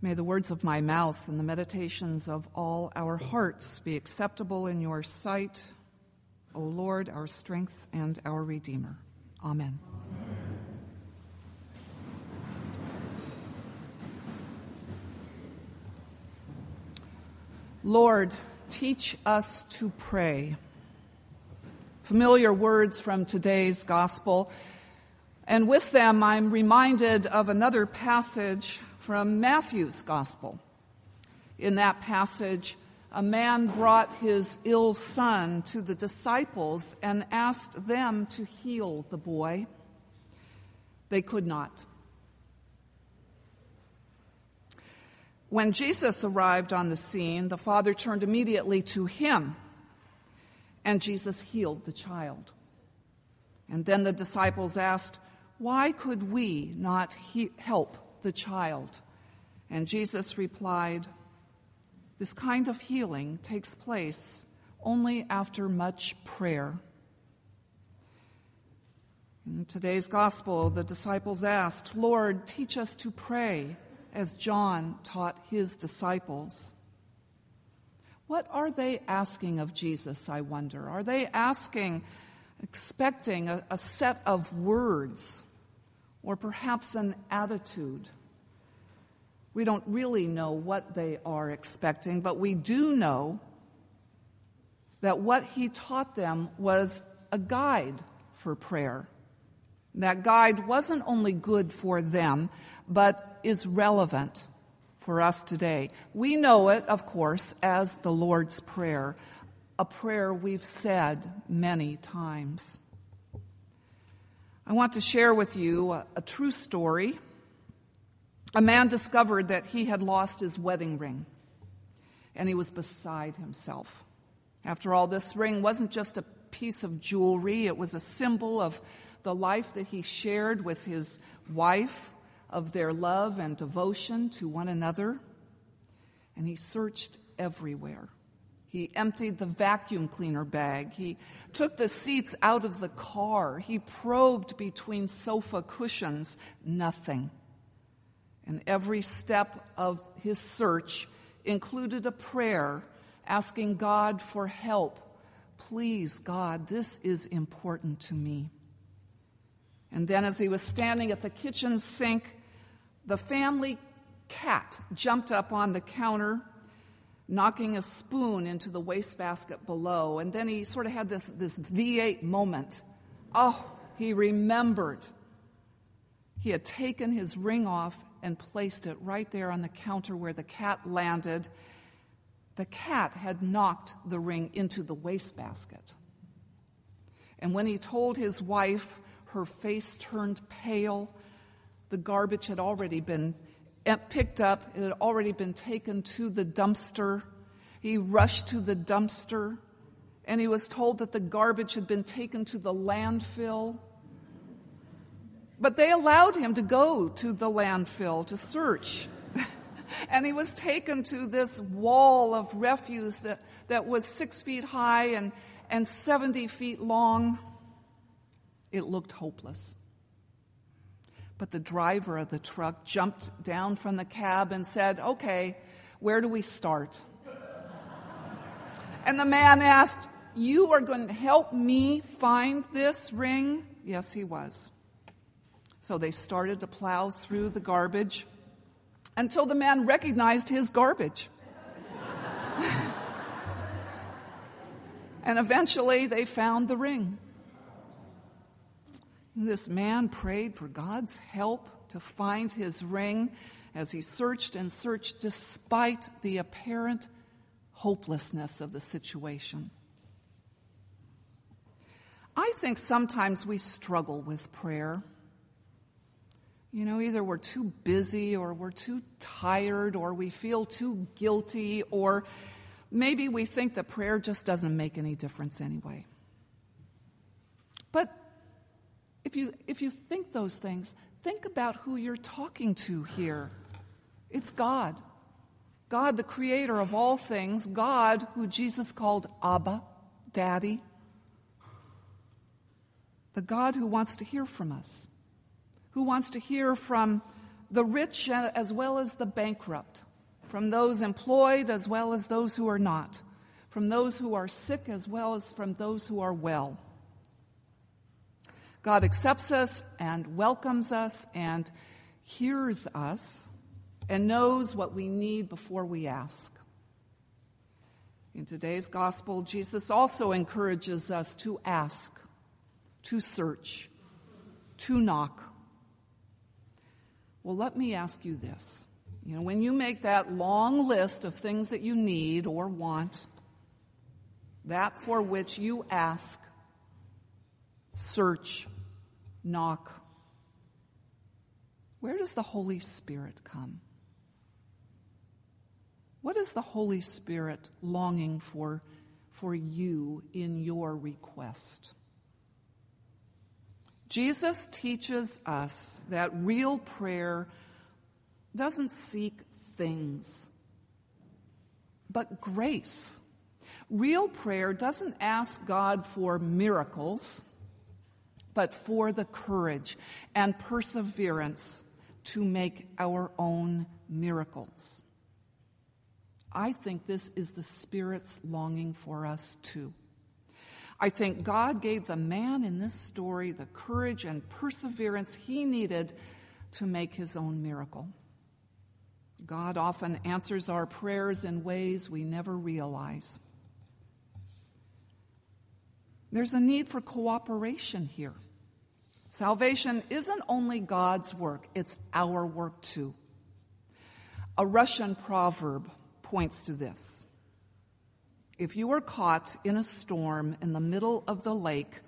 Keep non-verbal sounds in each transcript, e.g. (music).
May the words of my mouth and the meditations of all our hearts be acceptable in your sight, O Lord, our strength and our Redeemer. Amen. Lord, teach us to pray. Familiar words from today's gospel. And with them, I'm reminded of another passage from Matthew's Gospel. In that passage, a man brought his ill son to the disciples and asked them to heal the boy. They could not. When Jesus arrived on the scene, the father turned immediately to him, and Jesus healed the child. And then the disciples asked, Why could we not he- help the child? And Jesus replied, This kind of healing takes place only after much prayer. In today's gospel, the disciples asked, Lord, teach us to pray as John taught his disciples. What are they asking of Jesus, I wonder? Are they asking, expecting a, a set of words or perhaps an attitude? We don't really know what they are expecting, but we do know that what he taught them was a guide for prayer. That guide wasn't only good for them, but is relevant for us today. We know it, of course, as the Lord's Prayer, a prayer we've said many times. I want to share with you a, a true story a man discovered that he had lost his wedding ring, and he was beside himself. After all, this ring wasn't just a piece of jewelry, it was a symbol of the life that he shared with his wife, of their love and devotion to one another. And he searched everywhere. He emptied the vacuum cleaner bag. He took the seats out of the car. He probed between sofa cushions. Nothing. And every step of his search included a prayer asking God for help. Please, God, this is important to me. And then, as he was standing at the kitchen sink, the family cat jumped up on the counter, knocking a spoon into the wastebasket below. And then he sort of had this, this V8 moment. Oh, he remembered. He had taken his ring off and placed it right there on the counter where the cat landed. The cat had knocked the ring into the wastebasket. And when he told his wife, her face turned pale. The garbage had already been picked up, it had already been taken to the dumpster. He rushed to the dumpster and he was told that the garbage had been taken to the landfill. But they allowed him to go to the landfill to search. (laughs) and he was taken to this wall of refuse that, that was six feet high and, and 70 feet long. It looked hopeless. But the driver of the truck jumped down from the cab and said, Okay, where do we start? and the man asked, You are going to help me find this ring? Yes, he was. So they started to plow through the garbage until the man recognized his garbage. (laughs) and eventually they found the ring. This man prayed for God's help to find his ring as he searched and searched despite the apparent hopelessness of the situation. I think sometimes we struggle with prayer. You know, either we're too busy or we're too tired or we feel too guilty or maybe we think that prayer just doesn't make any difference anyway. But if you, if you think those things, think about who you're talking to here. It's God. God, the creator of all things, God, who Jesus called Abba, Daddy, the God who wants to hear from us who wants to hear from the rich as well as the bankrupt, from those employed as well as those who are not, from those who are sick as well as from those who are well. God accepts us and welcomes us and hears us and knows what we need before we ask. In today's gospel, Jesus also encourages us to ask, to search, to knock. Well, let me ask you this. You know, when you make that long list of things that you need or want, that for which you ask, search, knock, where does the Holy Spirit come? What is the Holy Spirit longing for for you in your request? Jesus teaches us that real prayer doesn't seek things, but grace. Real prayer doesn't ask God for miracles, but for the courage and perseverance to make our own miracles. I think this is the Spirit's longing for us too. I think God gave the man in this story the courage and perseverance he needed to make his own miracle. God often answers our prayers in ways we never realize. There's a need for cooperation here. Salvation isn't only God's work, it's our work too. A Russian proverb points to this. If you are caught in a storm in the middle of the lake,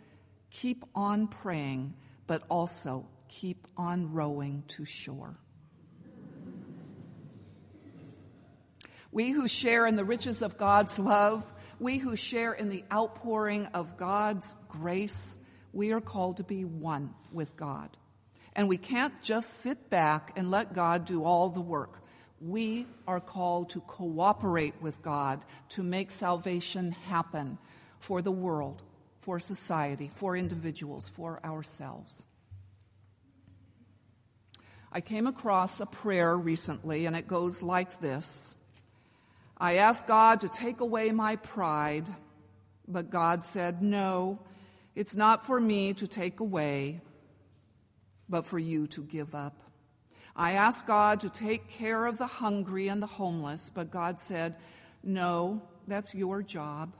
keep on praying, but also keep on rowing to shore. We who share in the riches of God's love, we who share in the outpouring of God's grace, we are called to be one with God. And we can't just sit back and let God do all the work we are called to cooperate with God to make salvation happen for the world, for society, for individuals, for ourselves. I came across a prayer recently, and it goes like this I asked God to take away my pride, but God said, No, it's not for me to take away, but for you to give up. I asked God to take care of the hungry and the homeless, but God said, No, that's your job.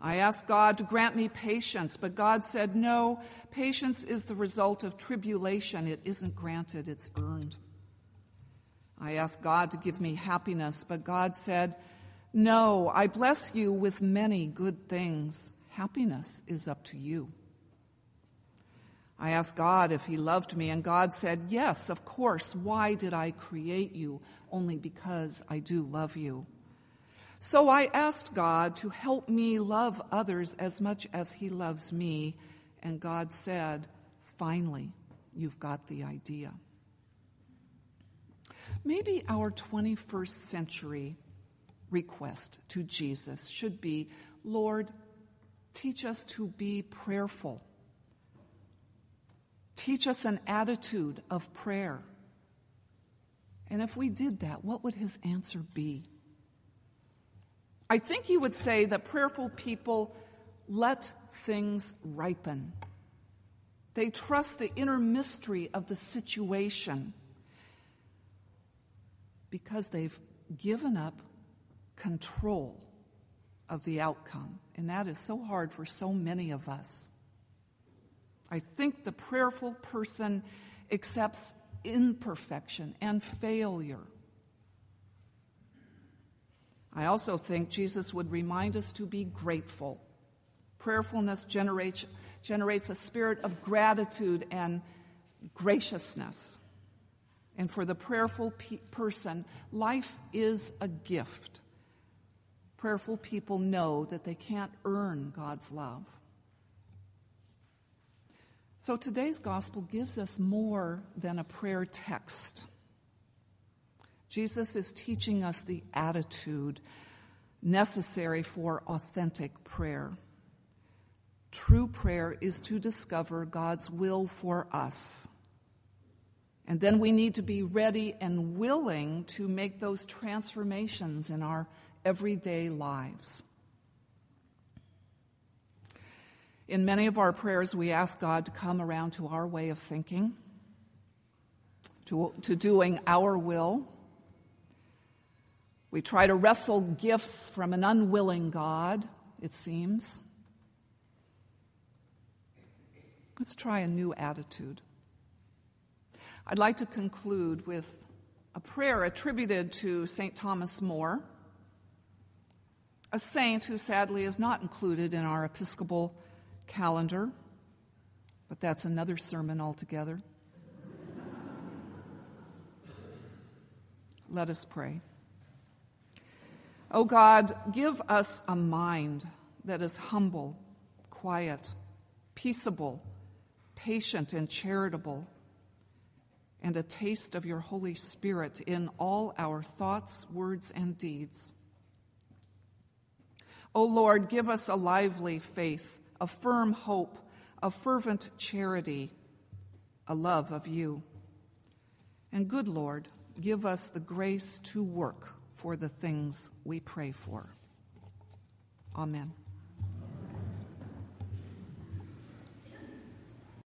I asked God to grant me patience, but God said, No, patience is the result of tribulation. It isn't granted, it's earned. I asked God to give me happiness, but God said, No, I bless you with many good things. Happiness is up to you. I asked God if He loved me, and God said, Yes, of course. Why did I create you? Only because I do love you. So I asked God to help me love others as much as He loves me, and God said, Finally, you've got the idea. Maybe our 21st century request to Jesus should be Lord, teach us to be prayerful Teach us an attitude of prayer. And if we did that, what would his answer be? I think he would say that prayerful people let things ripen. They trust the inner mystery of the situation because they've given up control of the outcome. And that is so hard for so many of us. I think the prayerful person accepts imperfection and failure. I also think Jesus would remind us to be grateful. Prayerfulness generates, generates a spirit of gratitude and graciousness. And for the prayerful pe- person, life is a gift. Prayerful people know that they can't earn God's love. So today's gospel gives us more than a prayer text. Jesus is teaching us the attitude necessary for authentic prayer. True prayer is to discover God's will for us. And then we need to be ready and willing to make those transformations in our everyday lives. In many of our prayers, we ask God to come around to our way of thinking, to, to doing our will. We try to wrestle gifts from an unwilling God, it seems. Let's try a new attitude. I'd like to conclude with a prayer attributed to St. Thomas More, a saint who sadly is not included in our Episcopal calendar, but that's another sermon altogether. Let us pray. Oh God, give us a mind that is humble, quiet, peaceable, patient, and charitable, and a taste of your Holy Spirit in all our thoughts, words, and deeds. O Lord, give us a lively faith a firm hope, a fervent charity, a love of you. And good Lord, give us the grace to work for the things we pray for. Amen.